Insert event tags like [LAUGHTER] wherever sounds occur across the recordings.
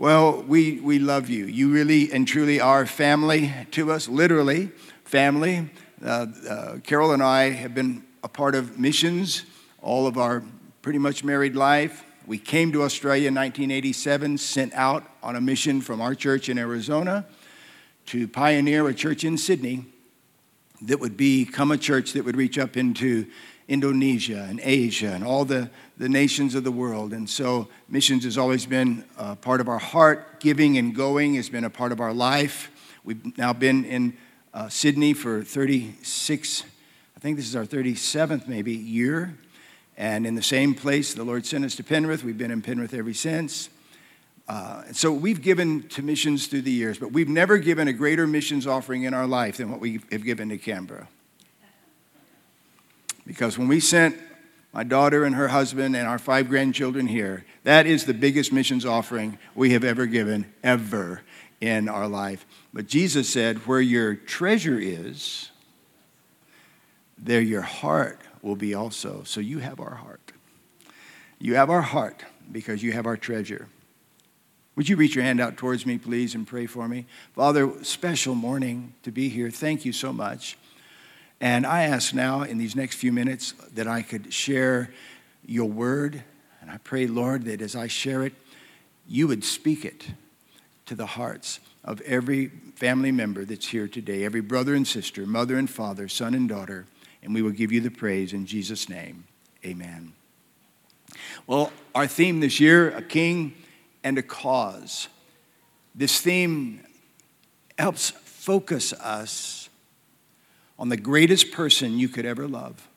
Well, we, we love you. You really and truly are family to us, literally, family. Uh, uh, Carol and I have been a part of missions all of our pretty much married life. We came to Australia in 1987, sent out on a mission from our church in Arizona to pioneer a church in Sydney that would become a church that would reach up into Indonesia and Asia and all the, the nations of the world. And so, missions has always been a part of our heart. Giving and going has been a part of our life. We've now been in uh, Sydney for 36, I think this is our 37th maybe year. And in the same place, the Lord sent us to Penrith. We've been in Penrith ever since. Uh, so we've given to missions through the years, but we've never given a greater missions offering in our life than what we have given to Canberra. Because when we sent my daughter and her husband and our five grandchildren here, that is the biggest missions offering we have ever given, ever in our life. But Jesus said, Where your treasure is, there your heart will be also. So you have our heart. You have our heart because you have our treasure. Would you reach your hand out towards me, please, and pray for me? Father, special morning to be here. Thank you so much. And I ask now in these next few minutes that I could share your word. And I pray, Lord, that as I share it, you would speak it to the hearts of every family member that's here today, every brother and sister, mother and father, son and daughter. And we will give you the praise in Jesus' name. Amen. Well, our theme this year, a king and a cause. This theme helps focus us on the greatest person you could ever love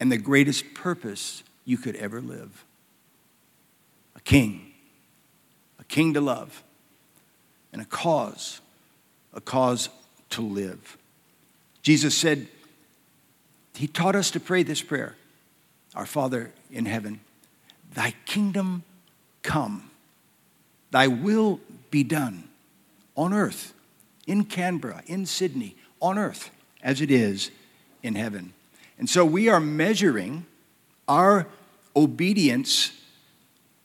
and the greatest purpose you could ever live. A king, a king to love, and a cause, a cause to live. Jesus said, He taught us to pray this prayer Our Father in heaven, thy kingdom come, thy will be done on earth, in Canberra, in Sydney, on earth, as it is in heaven. And so we are measuring our obedience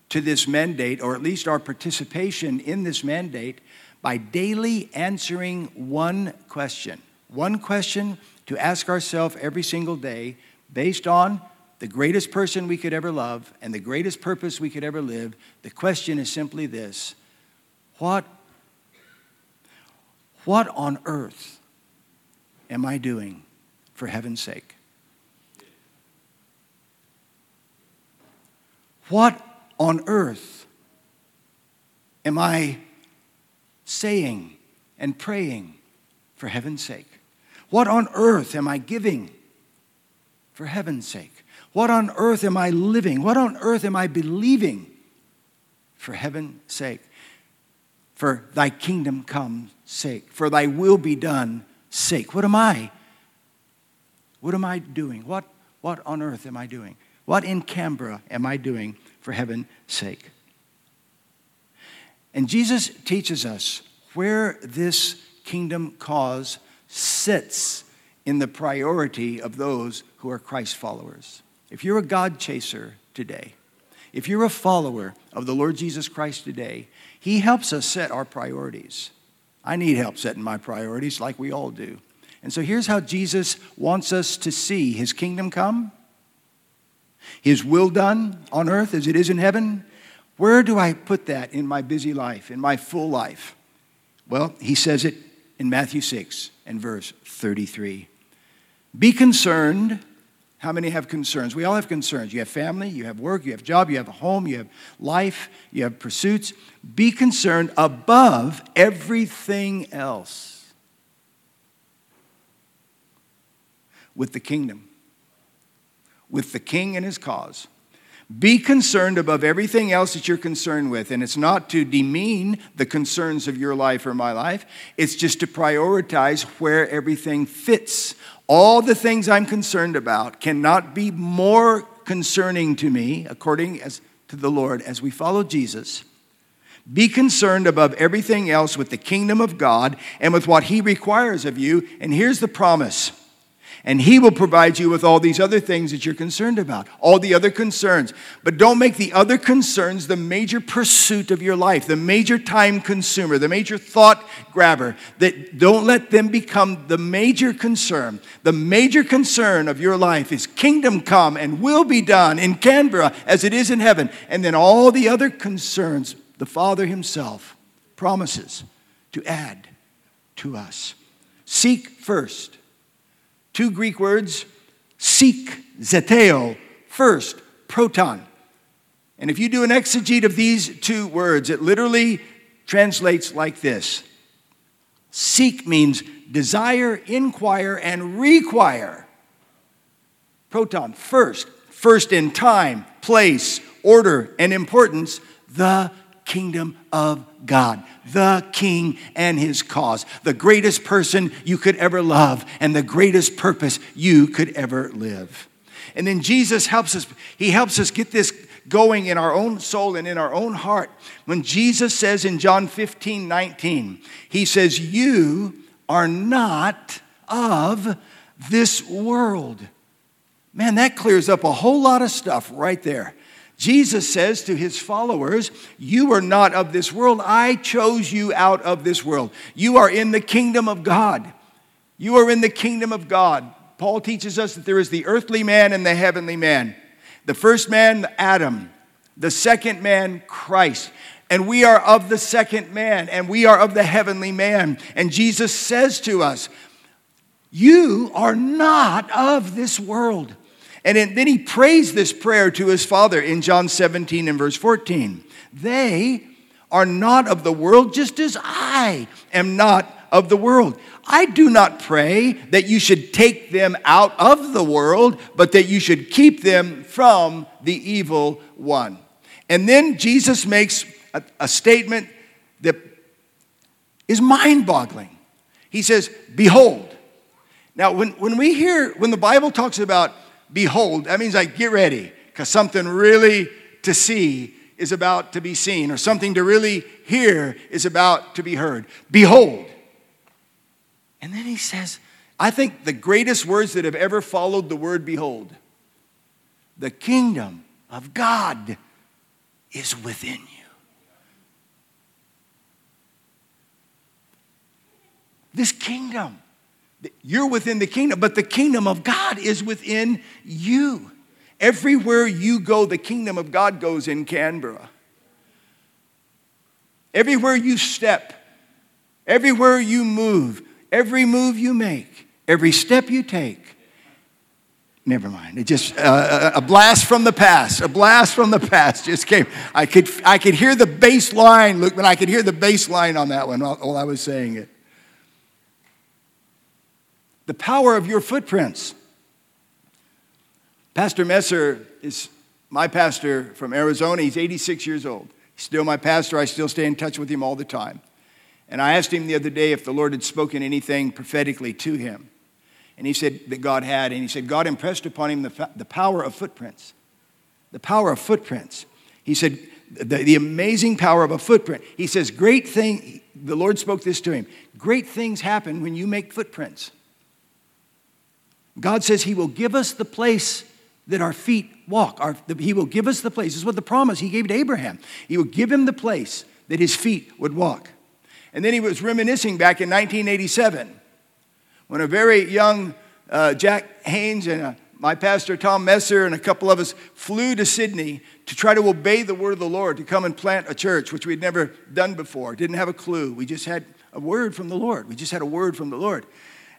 to this mandate, or at least our participation in this mandate, by daily answering one question. One question to ask ourselves every single day based on the greatest person we could ever love and the greatest purpose we could ever live, the question is simply this What, what on earth am I doing for heaven's sake? What on earth am I saying and praying for heaven's sake? What on earth am I giving for heaven's sake? What on earth am I living? What on earth am I believing? For heaven's sake, for thy kingdom come sake, for thy will be done sake. What am I? What am I doing? What, what on earth am I doing? What in Canberra am I doing for heaven's sake? And Jesus teaches us where this kingdom cause sits in the priority of those who are Christ followers. If you're a God chaser today, if you're a follower of the Lord Jesus Christ today, He helps us set our priorities. I need help setting my priorities like we all do. And so here's how Jesus wants us to see His kingdom come, His will done on earth as it is in heaven. Where do I put that in my busy life, in my full life? Well, He says it in Matthew 6 and verse 33. Be concerned how many have concerns? We all have concerns. You have family, you have work, you have job, you have a home, you have life, you have pursuits. Be concerned above everything else with the kingdom, with the king and his cause. Be concerned above everything else that you're concerned with. And it's not to demean the concerns of your life or my life, it's just to prioritize where everything fits all the things I'm concerned about cannot be more concerning to me, according as, to the Lord, as we follow Jesus. Be concerned above everything else with the kingdom of God and with what He requires of you. And here's the promise And He will provide you with all these other things that you're concerned about, all the other concerns. But don't make the other concerns the major pursuit of your life, the major time consumer, the major thought grabber. That don't let them become the major concern. The major concern of your life is kingdom come and will be done in Canberra as it is in heaven. And then all the other concerns, the Father Himself promises to add to us. Seek first Two Greek words seek, zeteo, first, proton. And if you do an exegete of these two words, it literally translates like this Seek means desire, inquire, and require. Proton, first, first in time, place, order, and importance, the kingdom of God, the King and his cause, the greatest person you could ever love, and the greatest purpose you could ever live. And then Jesus helps us, he helps us get this going in our own soul and in our own heart. When Jesus says in John 15, 19, he says, You are not of this world. Man, that clears up a whole lot of stuff right there. Jesus says to his followers, You are not of this world. I chose you out of this world. You are in the kingdom of God. You are in the kingdom of God. Paul teaches us that there is the earthly man and the heavenly man. The first man, Adam. The second man, Christ. And we are of the second man, and we are of the heavenly man. And Jesus says to us, You are not of this world. And then he prays this prayer to his father in John 17 and verse 14. They are not of the world, just as I am not of the world. I do not pray that you should take them out of the world, but that you should keep them from the evil one. And then Jesus makes a, a statement that is mind boggling. He says, Behold. Now, when, when we hear, when the Bible talks about behold, that means like get ready, because something really to see is about to be seen, or something to really hear is about to be heard. Behold. And then he says, I think the greatest words that have ever followed the word behold the kingdom of God is within you. This kingdom you're within the kingdom, but the kingdom of God is within you. Everywhere you go, the kingdom of God goes in Canberra. Everywhere you step, everywhere you move, every move you make, every step you take, Never mind. It just uh, a blast from the past. A blast from the past just came. I could I could hear the bass line, Luke, but I could hear the bass line on that one while I was saying it the power of your footprints. Pastor Messer is my pastor from Arizona. He's 86 years old. He's still my pastor. I still stay in touch with him all the time. And I asked him the other day if the Lord had spoken anything prophetically to him. And he said that God had. And he said God impressed upon him the, the power of footprints. The power of footprints. He said, the, the amazing power of a footprint. He says, great thing, the Lord spoke this to him. Great things happen when you make footprints. God says He will give us the place that our feet walk. Our, the, he will give us the place. This is what the promise He gave to Abraham. He will give him the place that his feet would walk. And then he was reminiscing back in 1987 when a very young uh, Jack Hanes and uh, my pastor Tom Messer and a couple of us flew to Sydney to try to obey the word of the Lord, to come and plant a church, which we'd never done before. Didn't have a clue. We just had a word from the Lord. We just had a word from the Lord.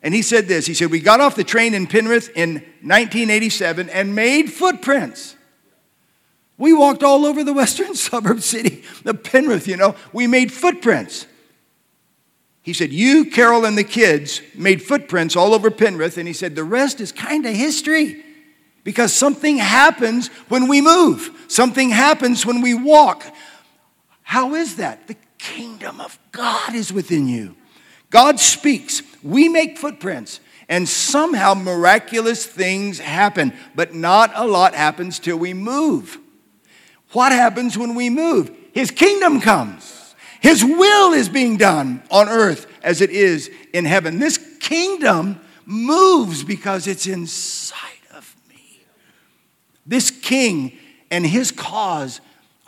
And he said this He said, We got off the train in Penrith in 1987 and made footprints. We walked all over the western [LAUGHS] suburb city, the Penrith, you know, we made footprints. He said, You, Carol, and the kids made footprints all over Penrith. And he said, The rest is kind of history because something happens when we move, something happens when we walk. How is that? The kingdom of God is within you. God speaks. We make footprints. And somehow miraculous things happen, but not a lot happens till we move. What happens when we move? His kingdom comes. His will is being done on earth as it is in heaven. This kingdom moves because it's inside of me. This king and his cause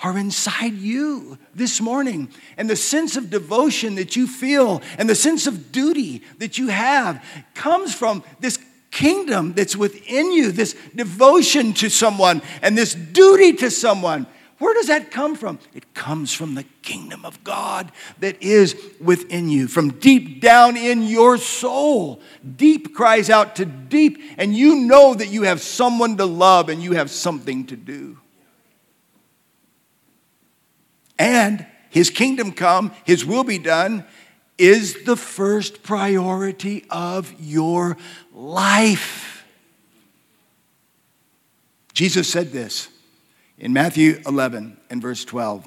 are inside you this morning. And the sense of devotion that you feel and the sense of duty that you have comes from this kingdom that's within you, this devotion to someone and this duty to someone. Where does that come from? It comes from the kingdom of God that is within you, from deep down in your soul. Deep cries out to deep, and you know that you have someone to love and you have something to do. And his kingdom come, his will be done, is the first priority of your life. Jesus said this in Matthew 11 and verse 12.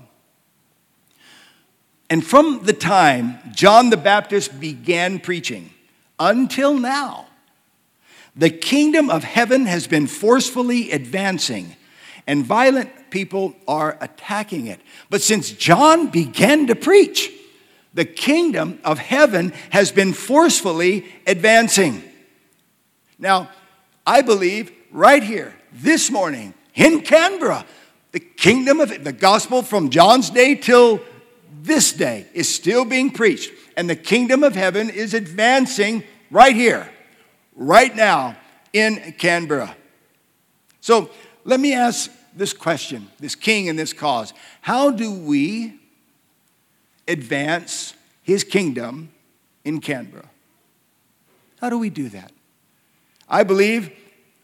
And from the time John the Baptist began preaching until now, the kingdom of heaven has been forcefully advancing, and violent people are attacking it. But since John began to preach, the kingdom of heaven has been forcefully advancing. Now, I believe right here, this morning, in Canberra, the kingdom of the gospel from John's day till this day is still being preached. And the kingdom of heaven is advancing right here, right now in Canberra. So let me ask this question, this king and this cause. How do we advance his kingdom in Canberra. How do we do that? I believe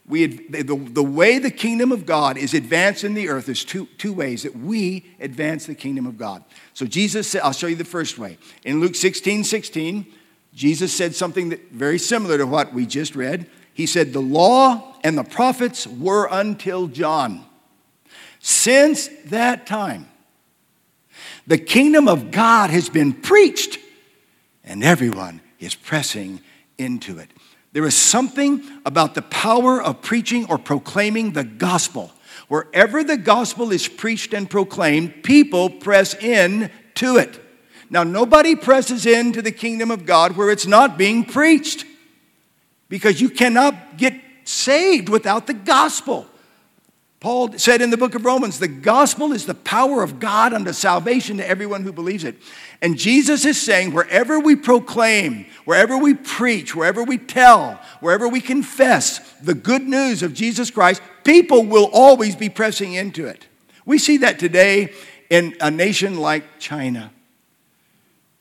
we, the, the way the kingdom of God is advanced in the earth is two, two ways that we advance the kingdom of God. So Jesus said, I'll show you the first way. In Luke 16 16, Jesus said something that very similar to what we just read. He said, The law and the prophets were until John. Since that time, the kingdom of God has been preached, and everyone is pressing into it. There is something about the power of preaching or proclaiming the gospel. Wherever the gospel is preached and proclaimed, people press in to it. Now, nobody presses into the kingdom of God where it's not being preached because you cannot get saved without the gospel. Paul said in the book of Romans, the gospel is the power of God unto salvation to everyone who believes it. And Jesus is saying, wherever we proclaim, wherever we preach, wherever we tell, wherever we confess the good news of Jesus Christ, people will always be pressing into it. We see that today in a nation like China.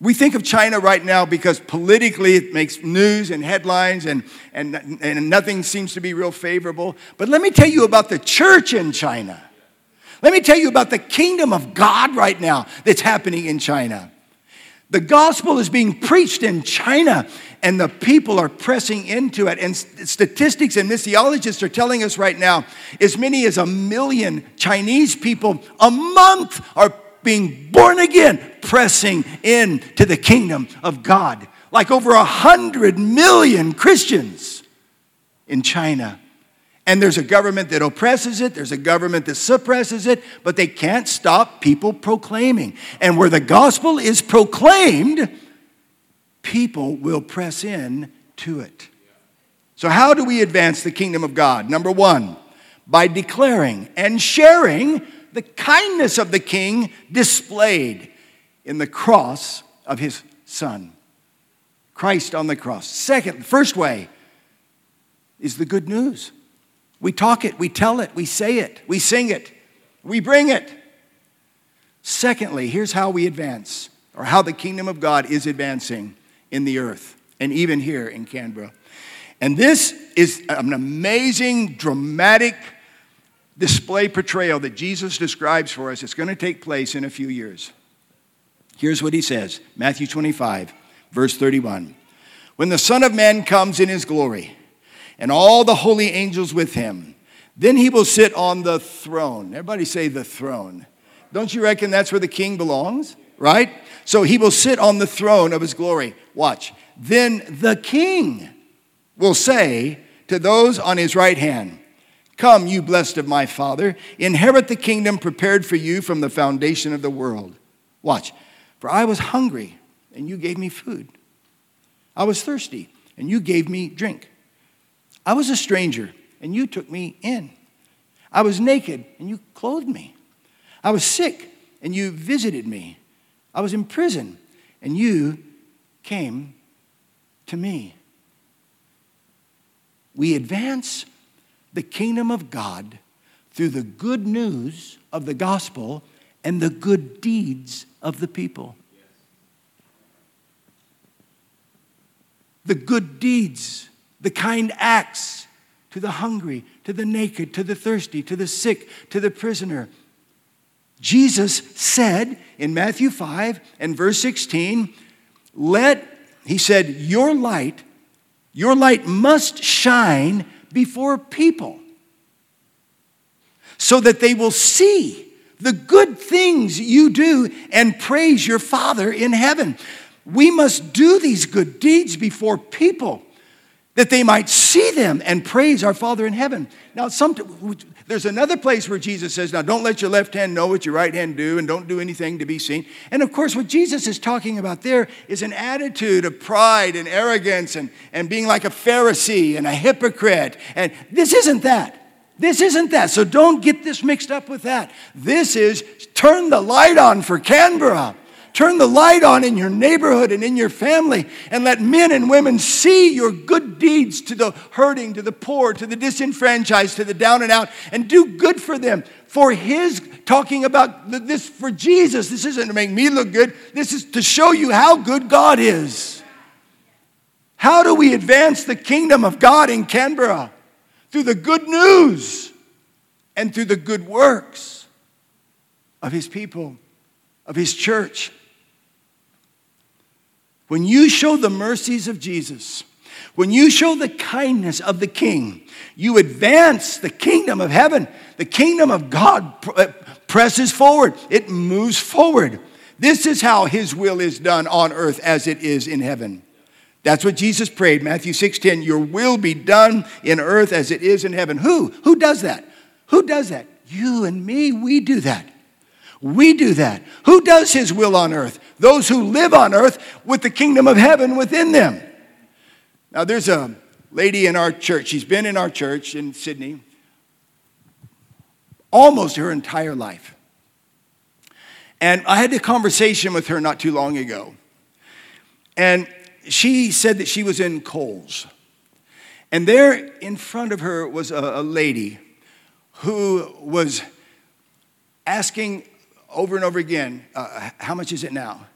We think of China right now because politically it makes news and headlines and, and, and nothing seems to be real favorable. But let me tell you about the church in China. Let me tell you about the kingdom of God right now that's happening in China. The gospel is being preached in China, and the people are pressing into it. And statistics and missiologists are telling us right now as many as a million Chinese people a month are being born again, pressing into the kingdom of God. Like over a hundred million Christians in China. And there's a government that oppresses it, there's a government that suppresses it, but they can't stop people proclaiming. And where the gospel is proclaimed, people will press in to it. So, how do we advance the kingdom of God? Number one, by declaring and sharing the kindness of the king displayed in the cross of his son. Christ on the cross. Second, first way is the good news. We talk it, we tell it, we say it, we sing it, we bring it. Secondly, here's how we advance, or how the kingdom of God is advancing in the earth, and even here in Canberra. And this is an amazing, dramatic display portrayal that Jesus describes for us is going to take place in a few years. Here's what he says Matthew 25, verse 31. When the Son of Man comes in his glory, and all the holy angels with him, then he will sit on the throne. Everybody say the throne. Don't you reckon that's where the king belongs? Right? So he will sit on the throne of his glory. Watch. Then the king will say to those on his right hand, Come, you blessed of my Father, inherit the kingdom prepared for you from the foundation of the world. Watch. For I was hungry, and you gave me food. I was thirsty, and you gave me drink. I was a stranger, and you took me in. I was naked, and you clothed me. I was sick, and you visited me. I was in prison, and you came to me. We advance the kingdom of God through the good news of the gospel and the good deeds of the people. The good deeds, the kind acts to the hungry, to the naked, to the thirsty, to the sick, to the prisoner. Jesus said in Matthew 5 and verse 16, let, he said, your light, your light must shine before people so that they will see the good things you do and praise your Father in heaven. We must do these good deeds before people that they might see them and praise our Father in heaven. Now, some, there's another place where Jesus says, Now, don't let your left hand know what your right hand do, and don't do anything to be seen. And of course, what Jesus is talking about there is an attitude of pride and arrogance and, and being like a Pharisee and a hypocrite. And this isn't that. This isn't that. So don't get this mixed up with that. This is turn the light on for Canberra. Turn the light on in your neighborhood and in your family and let men and women see your good deeds to the hurting, to the poor, to the disenfranchised, to the down and out, and do good for them. For His, talking about this for Jesus, this isn't to make me look good, this is to show you how good God is. How do we advance the kingdom of God in Canberra? Through the good news and through the good works of His people, of His church. When you show the mercies of Jesus, when you show the kindness of the King, you advance the kingdom of heaven. The kingdom of God uh, presses forward, it moves forward. This is how his will is done on earth as it is in heaven. That's what Jesus prayed, Matthew 6:10, your will be done in earth as it is in heaven. Who? Who does that? Who does that? You and me, we do that. We do that. Who does his will on earth? Those who live on earth with the kingdom of heaven within them. Now, there's a lady in our church. She's been in our church in Sydney almost her entire life. And I had a conversation with her not too long ago. And she said that she was in Coles. And there in front of her was a, a lady who was asking over and over again, uh, how much is it now?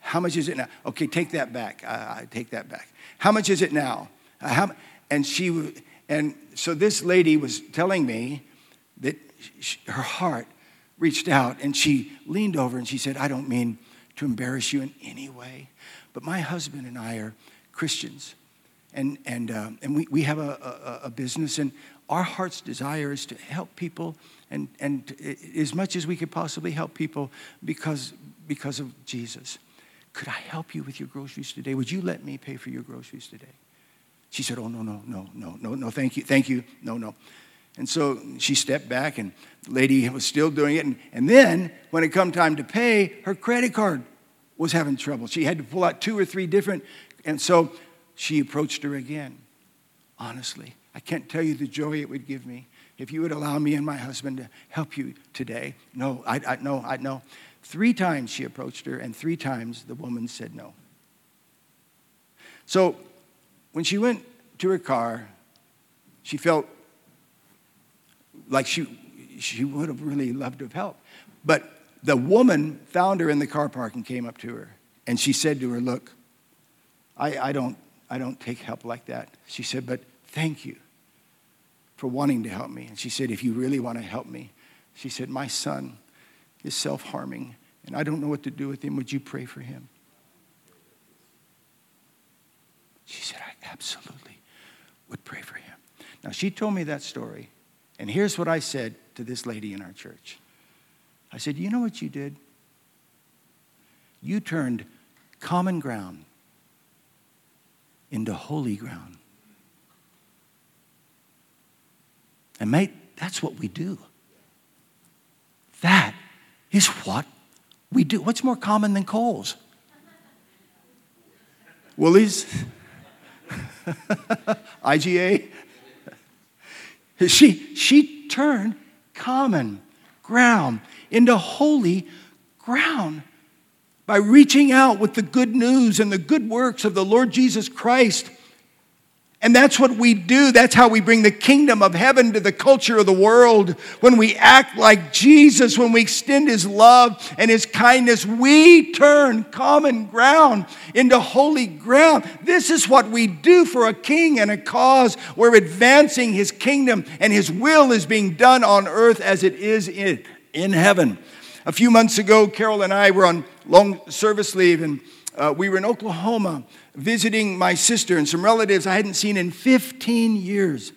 How much is it now? Okay, take that back. I, I take that back. How much is it now? Uh, how, and she, and so this lady was telling me that she, her heart reached out and she leaned over and she said, I don't mean to embarrass you in any way, but my husband and I are Christians. And, and, uh, and we, we have a, a, a business, and our heart's desire is to help people and, and as much as we could possibly help people because, because of Jesus. Could I help you with your groceries today? Would you let me pay for your groceries today? She said, Oh, no, no, no, no, no, no, thank you, thank you, no, no. And so she stepped back, and the lady was still doing it. And, and then, when it come time to pay, her credit card was having trouble. She had to pull out two or three different, and so she approached her again. Honestly, I can't tell you the joy it would give me if you would allow me and my husband to help you today. No, I, I no, I no. Three times she approached her, and three times the woman said no. So when she went to her car, she felt like she, she would have really loved to have helped. But the woman found her in the car park and came up to her. And she said to her, Look, I, I, don't, I don't take help like that. She said, But thank you for wanting to help me. And she said, If you really want to help me, she said, My son is self harming, and I don't know what to do with him. Would you pray for him? She said, I absolutely would pray for him. Now, she told me that story, and here's what I said to this lady in our church I said, You know what you did? You turned common ground into holy ground. And, mate, that's what we do. That is what we do. What's more common than Coles? Woolies? [LAUGHS] IGA? She, she turned common ground into holy ground by reaching out with the good news and the good works of the Lord Jesus Christ and that's what we do. That's how we bring the kingdom of heaven to the culture of the world. When we act like Jesus, when we extend his love and his kindness, we turn common ground into holy ground. This is what we do for a king and a cause. We're advancing his kingdom, and his will is being done on earth as it is in, in heaven. A few months ago, Carol and I were on long service leave, and uh, we were in Oklahoma visiting my sister and some relatives I hadn't seen in 15 years.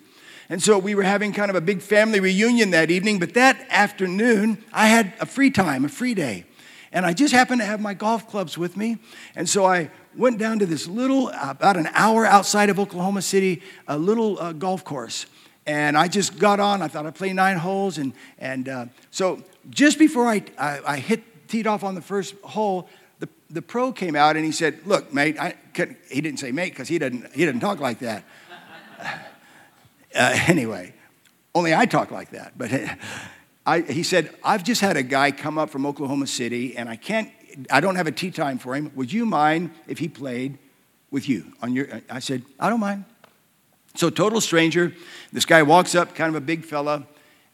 And so we were having kind of a big family reunion that evening, but that afternoon I had a free time, a free day. And I just happened to have my golf clubs with me. And so I went down to this little, about an hour outside of Oklahoma City, a little uh, golf course. And I just got on. I thought I'd play nine holes. And, and uh, so just before I, I, I hit, teed off on the first hole, the pro came out and he said, Look, mate, I, he didn't say mate because he doesn't, he doesn't talk like that. Uh, anyway, only I talk like that. But I, he said, I've just had a guy come up from Oklahoma City and I can't, I don't have a tee time for him. Would you mind if he played with you on your, I said, I don't mind. So, total stranger, this guy walks up, kind of a big fella,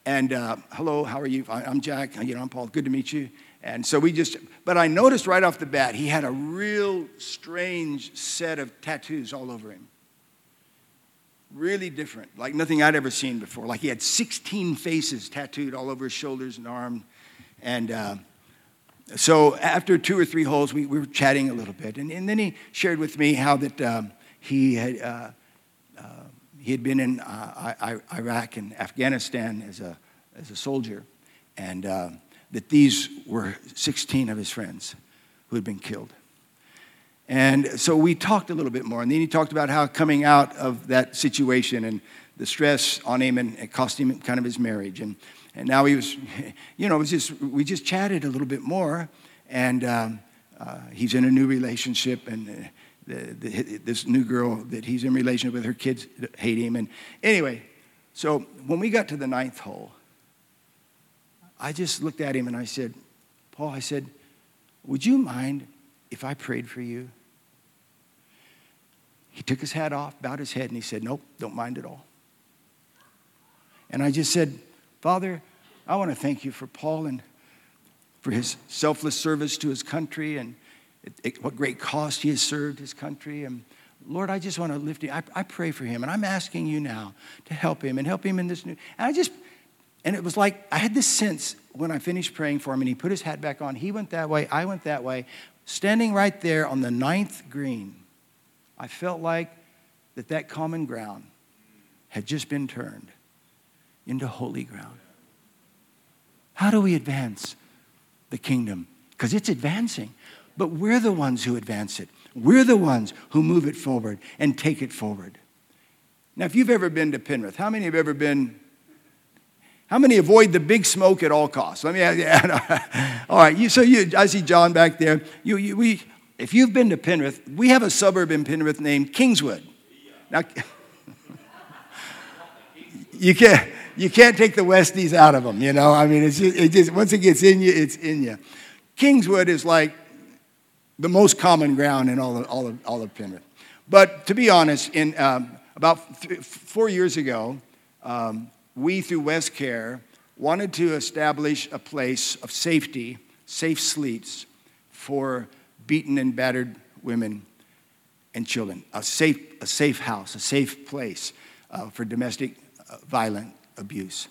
and uh, hello, how are you? I'm Jack. You know, I'm Paul. Good to meet you. And so we just, but I noticed right off the bat, he had a real strange set of tattoos all over him. Really different, like nothing I'd ever seen before. Like he had 16 faces tattooed all over his shoulders and arm. And uh, so after two or three holes, we, we, were chatting a little bit. And, and then he shared with me how that um, he had. Uh, uh, he had been in uh, Iraq and Afghanistan as a, as a soldier, and uh, that these were 16 of his friends who had been killed. And so we talked a little bit more. And then he talked about how coming out of that situation and the stress on him and it cost him kind of his marriage. And, and now he was, [LAUGHS] you know, it was just, we just chatted a little bit more. And um, uh, he's in a new relationship. And uh, the, the, this new girl that he's in relationship with, her kids hate him. And anyway, so when we got to the ninth hole, I just looked at him and I said, Paul, I said, would you mind if I prayed for you? He took his hat off, bowed his head, and he said, Nope, don't mind at all. And I just said, Father, I want to thank you for Paul and for his selfless service to his country and it, it, what great cost he has served his country. And Lord, I just want to lift him. I, I, pray for him, and I'm asking you now to help him and help him in this new. And I just and it was like I had this sense when I finished praying for him and he put his hat back on. He went that way, I went that way. Standing right there on the ninth green, I felt like that that common ground had just been turned into holy ground. How do we advance the kingdom? Because it's advancing, but we're the ones who advance it. We're the ones who move it forward and take it forward. Now, if you've ever been to Penrith, how many have ever been how many avoid the big smoke at all costs? Let me ask you. [LAUGHS] all right, you, so you, I see John back there. You, you, we, if you've been to Penrith, we have a suburb in Penrith named Kingswood. Now, [LAUGHS] you can't, you can't take the Westies out of them, you know? I mean, it's just, it just, once it gets in you, it's in you. Kingswood is like the most common ground in all of, all of, all of Penrith. But to be honest, in um, about th- four years ago, um, we, through West Care, wanted to establish a place of safety, safe sleeps for beaten and battered women and children, a safe, a safe house, a safe place uh, for domestic uh, violent abuse.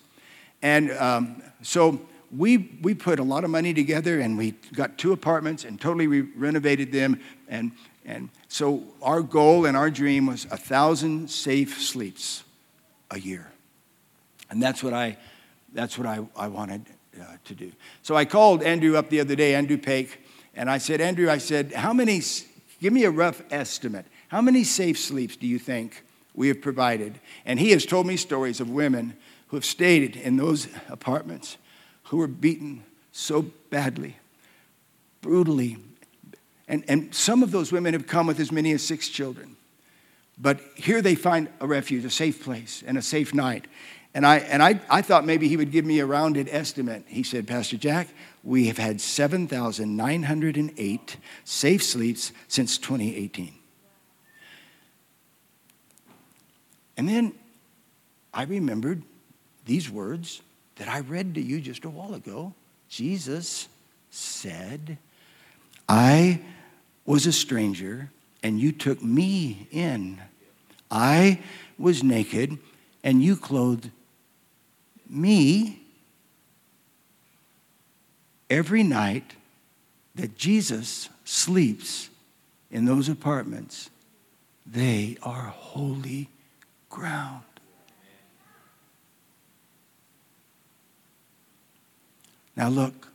And um, so we, we put a lot of money together and we got two apartments and totally re- renovated them. And, and so our goal and our dream was a thousand safe sleeps a year. And that's what I, that's what I, I wanted uh, to do. So I called Andrew up the other day, Andrew Pake, and I said, Andrew, I said, how many, give me a rough estimate. How many safe sleeps do you think we have provided? And he has told me stories of women who have stayed in those apartments who were beaten so badly, brutally. And, and some of those women have come with as many as six children. But here they find a refuge, a safe place, and a safe night. And I, and I, I thought maybe he would give me a rounded estimate. He said, Pastor Jack, we have had 7,908 safe sleeps since 2018. And then I remembered these words that I read to you just a while ago. Jesus said, I was a stranger and you took me in. I was naked and you clothed me every night that Jesus sleeps in those apartments, they are holy ground. Now, look,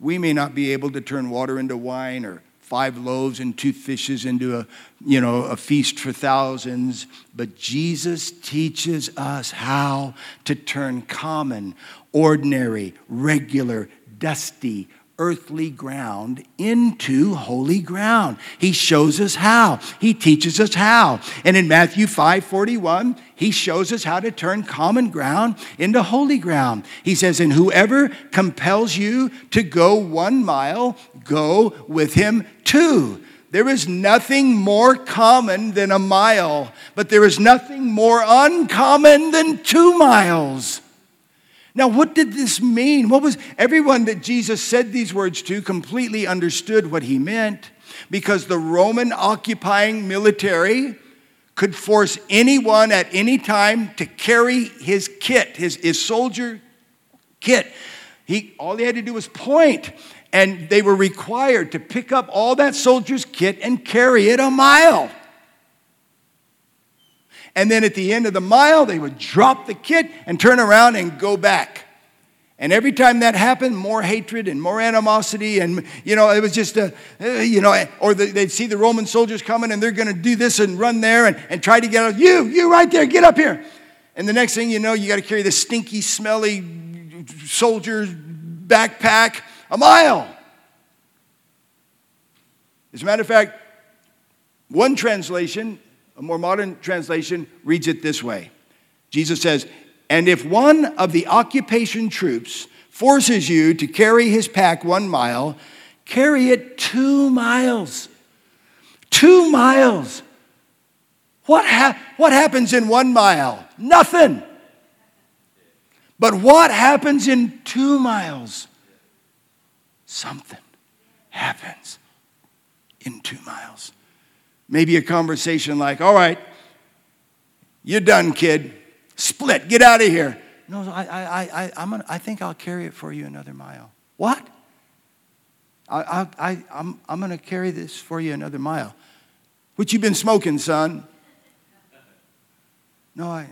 we may not be able to turn water into wine or five loaves and two fishes into a, you know, a feast for thousands, but Jesus teaches us how to turn common, ordinary, regular, dusty, earthly ground into holy ground. He shows us how. He teaches us how. And in Matthew 5 41, he shows us how to turn common ground into holy ground. He says, And whoever compels you to go one mile, go with him two. There is nothing more common than a mile, but there is nothing more uncommon than two miles. Now, what did this mean? What was everyone that Jesus said these words to completely understood what he meant because the Roman occupying military could force anyone at any time to carry his kit, his, his soldier kit. He, all he had to do was point, and they were required to pick up all that soldier's kit and carry it a mile. And then at the end of the mile, they would drop the kit and turn around and go back. And every time that happened, more hatred and more animosity. And, you know, it was just a, uh, you know, or they'd see the Roman soldiers coming and they're going to do this and run there and, and try to get out. You, you right there, get up here. And the next thing you know, you got to carry this stinky, smelly soldier's backpack a mile. As a matter of fact, one translation a more modern translation reads it this way Jesus says, And if one of the occupation troops forces you to carry his pack one mile, carry it two miles. Two miles. What, ha- what happens in one mile? Nothing. But what happens in two miles? Something happens in two miles. Maybe a conversation like, all right, you're done, kid. Split, get out of here. No, I, I, I, I'm gonna, I think I'll carry it for you another mile. What? I, I, I, I'm, I'm going to carry this for you another mile. What you been smoking, son? No, I.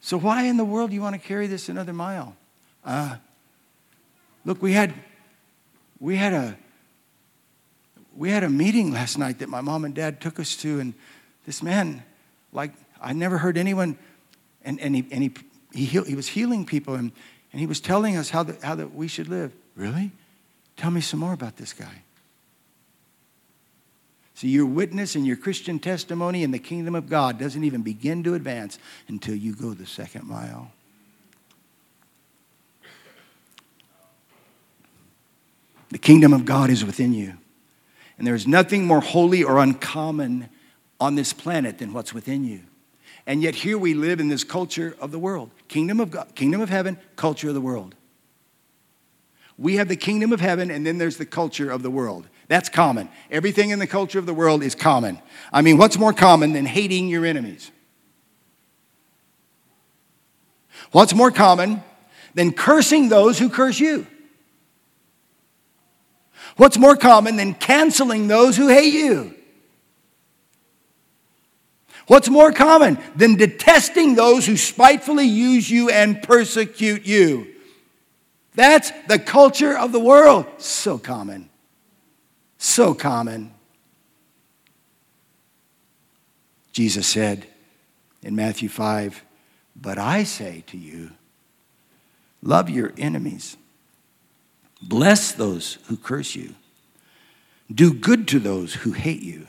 So why in the world do you want to carry this another mile? Uh, look, we had, we had a, we had a meeting last night that my mom and dad took us to, and this man, like, I never heard anyone, and, and, he, and he, he, heal, he was healing people, and, and he was telling us how, the, how that we should live. Really? Tell me some more about this guy. See, your witness and your Christian testimony in the kingdom of God doesn't even begin to advance until you go the second mile. The kingdom of God is within you. And there is nothing more holy or uncommon on this planet than what's within you. And yet here we live in this culture of the world. Kingdom of God, kingdom of heaven, culture of the world. We have the kingdom of heaven and then there's the culture of the world. That's common. Everything in the culture of the world is common. I mean, what's more common than hating your enemies? What's more common than cursing those who curse you? What's more common than canceling those who hate you? What's more common than detesting those who spitefully use you and persecute you? That's the culture of the world. So common. So common. Jesus said in Matthew 5, But I say to you, love your enemies. Bless those who curse you. Do good to those who hate you.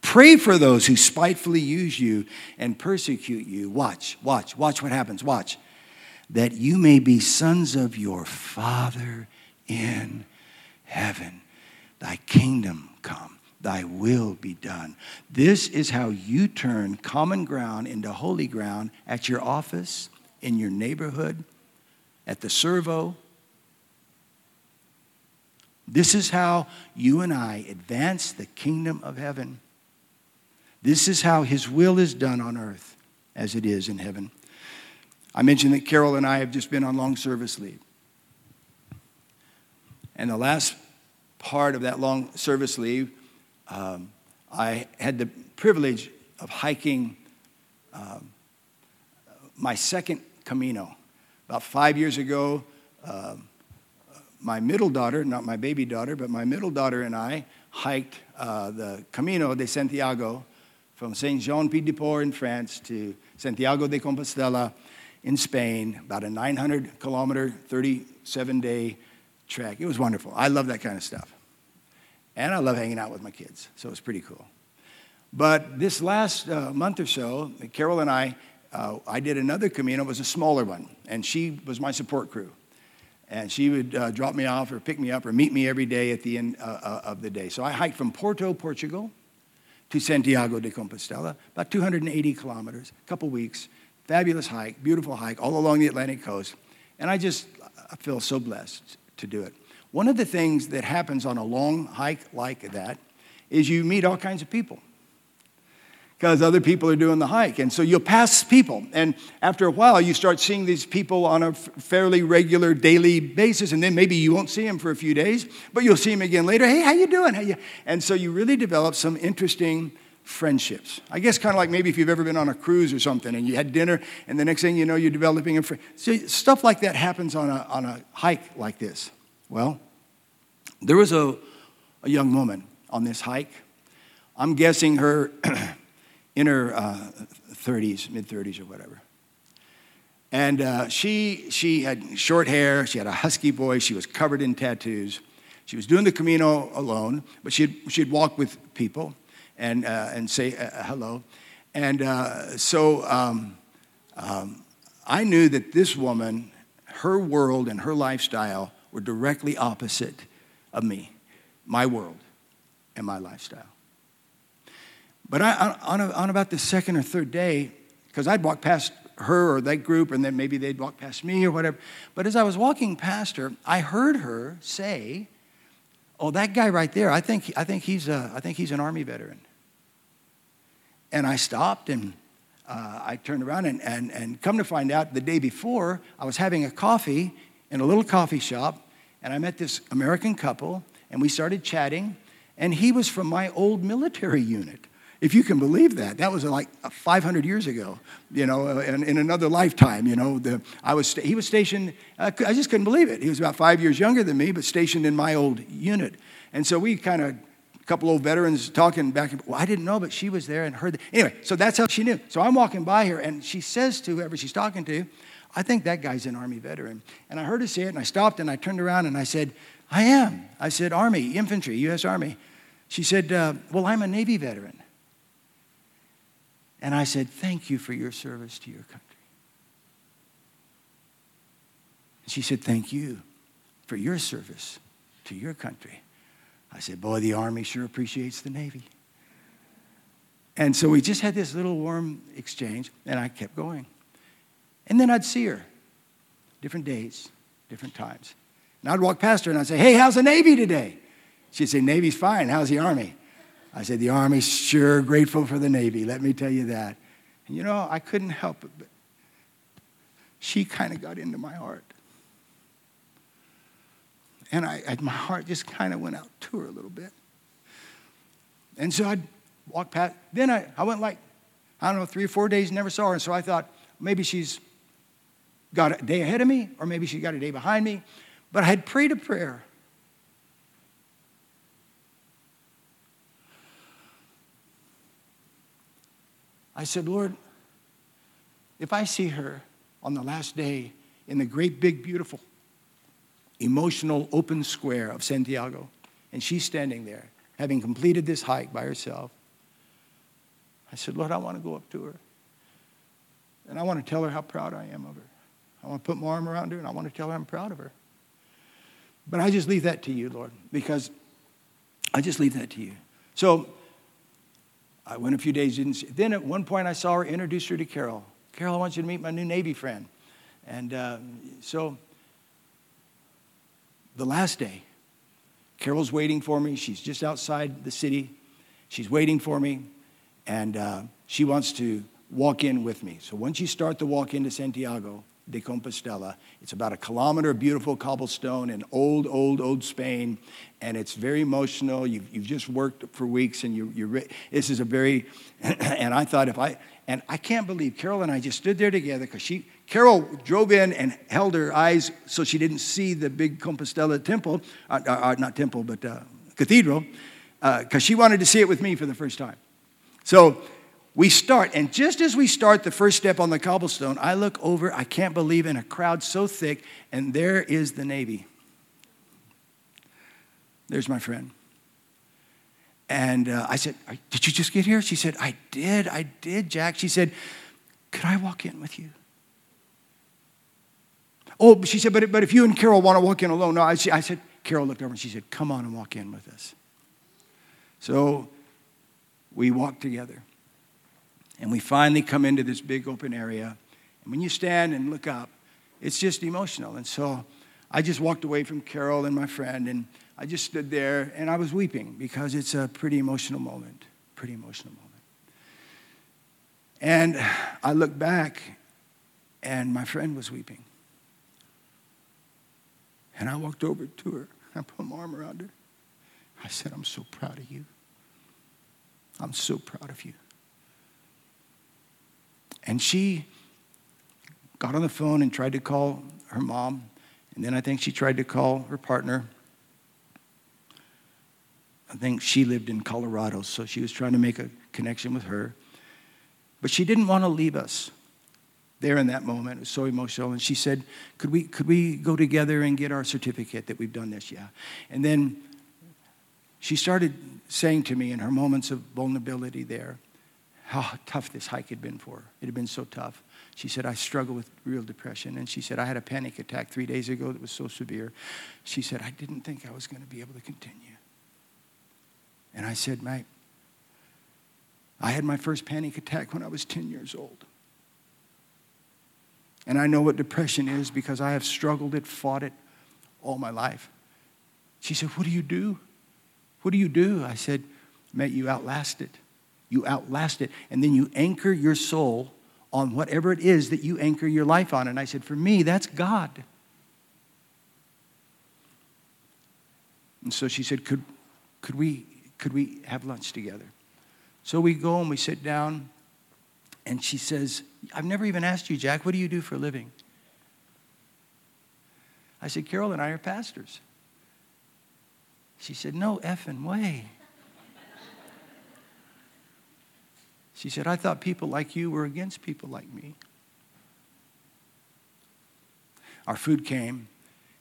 Pray for those who spitefully use you and persecute you. Watch, watch, watch what happens. Watch. That you may be sons of your Father in heaven. Thy kingdom come, thy will be done. This is how you turn common ground into holy ground at your office, in your neighborhood, at the servo. This is how you and I advance the kingdom of heaven. This is how his will is done on earth as it is in heaven. I mentioned that Carol and I have just been on long service leave. And the last part of that long service leave, um, I had the privilege of hiking um, my second Camino. About five years ago, uh, my middle daughter, not my baby daughter, but my middle daughter and I hiked uh, the Camino de Santiago from Saint Jean Pied de Port in France to Santiago de Compostela in Spain, about a 900 kilometer, 37 day trek. It was wonderful. I love that kind of stuff. And I love hanging out with my kids, so it was pretty cool. But this last uh, month or so, Carol and I, uh, I did another Camino. It was a smaller one, and she was my support crew. And she would uh, drop me off or pick me up or meet me every day at the end uh, uh, of the day. So I hiked from Porto, Portugal, to Santiago de Compostela, about 280 kilometers, a couple weeks. Fabulous hike, beautiful hike, all along the Atlantic coast. And I just I feel so blessed to do it. One of the things that happens on a long hike like that is you meet all kinds of people because other people are doing the hike. And so you'll pass people. And after a while, you start seeing these people on a fairly regular daily basis. And then maybe you won't see them for a few days, but you'll see them again later. Hey, how you doing? How you? And so you really develop some interesting friendships. I guess kind of like maybe if you've ever been on a cruise or something and you had dinner and the next thing you know, you're developing a friend. So stuff like that happens on a, on a hike like this. Well, there was a, a young woman on this hike. I'm guessing her [CLEARS THROAT] in her uh, 30s, mid 30s or whatever. And uh, she, she had short hair, she had a husky voice, she was covered in tattoos. She was doing the Camino alone, but she'd, she'd walk with people and, uh, and say uh, hello. And uh, so um, um, I knew that this woman, her world and her lifestyle were directly opposite of me, my world and my lifestyle. But I, on, on about the second or third day, because I'd walk past her or that group, and then maybe they'd walk past me or whatever. But as I was walking past her, I heard her say, "Oh, that guy right there, I think, I think, he's, a, I think he's an Army veteran." And I stopped and uh, I turned around and, and, and come to find out the day before, I was having a coffee in a little coffee shop, and I met this American couple, and we started chatting, and he was from my old military [LAUGHS] unit. If you can believe that, that was like 500 years ago, you know, in, in another lifetime, you know. The, I was, he was stationed, uh, I just couldn't believe it. He was about five years younger than me, but stationed in my old unit. And so we kind of, a couple old veterans talking back and well, I didn't know, but she was there and heard. Anyway, so that's how she knew. So I'm walking by her, and she says to whoever she's talking to, I think that guy's an Army veteran. And I heard her say it, and I stopped and I turned around and I said, I am. I said, Army, infantry, U.S. Army. She said, uh, Well, I'm a Navy veteran. And I said, Thank you for your service to your country. And she said, Thank you for your service to your country. I said, Boy, the Army sure appreciates the Navy. And so we just had this little warm exchange, and I kept going. And then I'd see her different days, different times. And I'd walk past her and I'd say, Hey, how's the Navy today? She'd say, Navy's fine. How's the Army? I said, The Army's sure grateful for the Navy, let me tell you that. And you know, I couldn't help it, but she kind of got into my heart. And I, I my heart just kind of went out to her a little bit. And so I'd walk past. Then I, I went like, I don't know, three or four days, never saw her. And so I thought, maybe she's got a day ahead of me, or maybe she got a day behind me. But I had prayed a prayer I said, Lord, if I see her on the last day in the great, big, beautiful, emotional open square of Santiago, and she's standing there, having completed this hike by herself, I said, Lord, I want to go up to her. And I want to tell her how proud I am of her. I want to put my arm around her and I want to tell her I'm proud of her. But I just leave that to you, Lord, because I just leave that to you. So I went a few days, didn't see. Then at one point I saw her, introduced her to Carol. Carol, I want you to meet my new Navy friend. And uh, so the last day, Carol's waiting for me. She's just outside the city. She's waiting for me, and uh, she wants to walk in with me. So once you start the walk into Santiago, de Compostela. It's about a kilometer of beautiful cobblestone in old, old, old Spain, and it's very emotional. You've, you've just worked for weeks, and you, you're, this is a very, [CLEARS THROAT] and I thought if I, and I can't believe Carol and I just stood there together because she, Carol drove in and held her eyes so she didn't see the big Compostela temple, uh, uh, uh not temple, but uh, cathedral, because uh, she wanted to see it with me for the first time. So we start, and just as we start the first step on the cobblestone, I look over, I can't believe in a crowd so thick, and there is the Navy. There's my friend. And uh, I said, Did you just get here? She said, I did, I did, Jack. She said, Could I walk in with you? Oh, she said, But, but if you and Carol want to walk in alone, no, I, I said, Carol looked over and she said, Come on and walk in with us. So we walked together. And we finally come into this big open area. And when you stand and look up, it's just emotional. And so I just walked away from Carol and my friend, and I just stood there and I was weeping because it's a pretty emotional moment. Pretty emotional moment. And I looked back, and my friend was weeping. And I walked over to her. I put my arm around her. I said, I'm so proud of you. I'm so proud of you. And she got on the phone and tried to call her mom. And then I think she tried to call her partner. I think she lived in Colorado, so she was trying to make a connection with her. But she didn't want to leave us there in that moment. It was so emotional. And she said, Could we, could we go together and get our certificate that we've done this? Yeah. And then she started saying to me in her moments of vulnerability there, how tough this hike had been for her. It had been so tough. She said, I struggle with real depression. And she said, I had a panic attack three days ago that was so severe. She said, I didn't think I was going to be able to continue. And I said, mate, I had my first panic attack when I was 10 years old. And I know what depression is because I have struggled it, fought it all my life. She said, What do you do? What do you do? I said, Mate, you outlast it you outlast it, and then you anchor your soul on whatever it is that you anchor your life on. And I said, For me, that's God. And so she said, Could, could, we, could we have lunch together? So we go and we sit down, and she says, I've never even asked you, Jack, what do you do for a living? I said, Carol and I are pastors. She said, No effing way. She said, I thought people like you were against people like me. Our food came,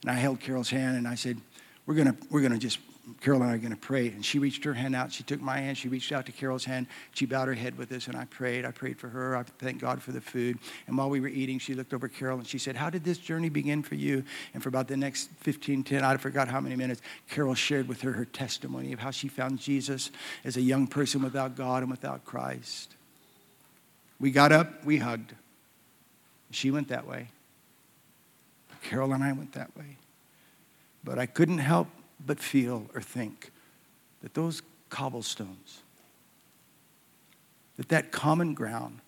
and I held Carol's hand and I said, We're going to we're gonna just, Carol and I are going to pray. And she reached her hand out. She took my hand. She reached out to Carol's hand. She bowed her head with us, and I prayed. I prayed for her. I thanked God for the food. And while we were eating, she looked over Carol and she said, How did this journey begin for you? And for about the next 15, 10, I forgot how many minutes, Carol shared with her her testimony of how she found Jesus as a young person without God and without Christ. We got up, we hugged. She went that way. Carol and I went that way. But I couldn't help but feel or think that those cobblestones, that that common ground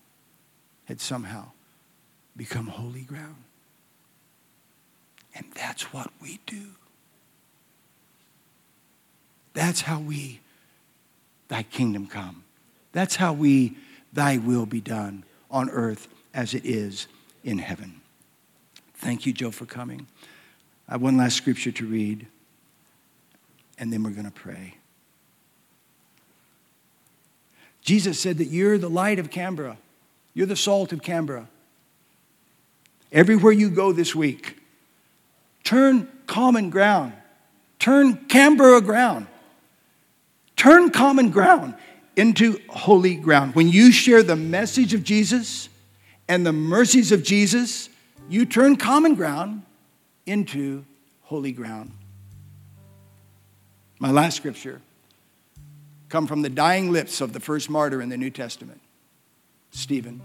had somehow become holy ground. And that's what we do. That's how we, thy kingdom come. That's how we Thy will be done on earth as it is in heaven. Thank you, Joe, for coming. I have one last scripture to read, and then we're going to pray. Jesus said that you're the light of Canberra, you're the salt of Canberra. Everywhere you go this week, turn common ground, turn Canberra ground, turn common ground into holy ground. When you share the message of Jesus and the mercies of Jesus, you turn common ground into holy ground. My last scripture come from the dying lips of the first martyr in the New Testament, Stephen.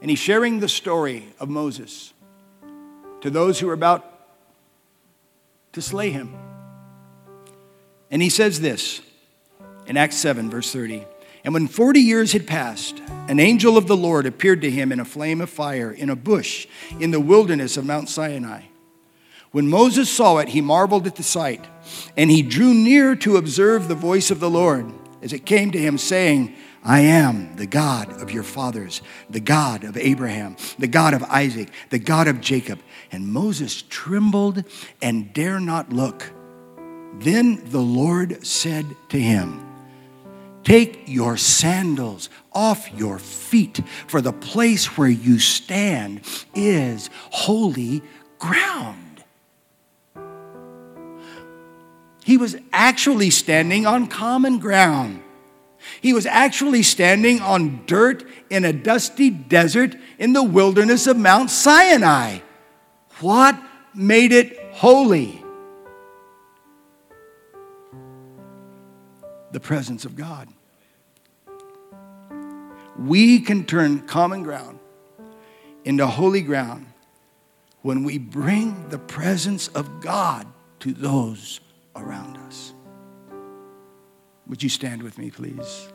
And he's sharing the story of Moses to those who are about to slay him. And he says this in Acts 7, verse 30. And when 40 years had passed, an angel of the Lord appeared to him in a flame of fire in a bush in the wilderness of Mount Sinai. When Moses saw it, he marveled at the sight, and he drew near to observe the voice of the Lord as it came to him, saying, I am the God of your fathers, the God of Abraham, the God of Isaac, the God of Jacob. And Moses trembled and dare not look. Then the Lord said to him, Take your sandals off your feet, for the place where you stand is holy ground. He was actually standing on common ground. He was actually standing on dirt in a dusty desert in the wilderness of Mount Sinai. What made it holy? The presence of God we can turn common ground into holy ground when we bring the presence of God to those around us. Would you stand with me, please?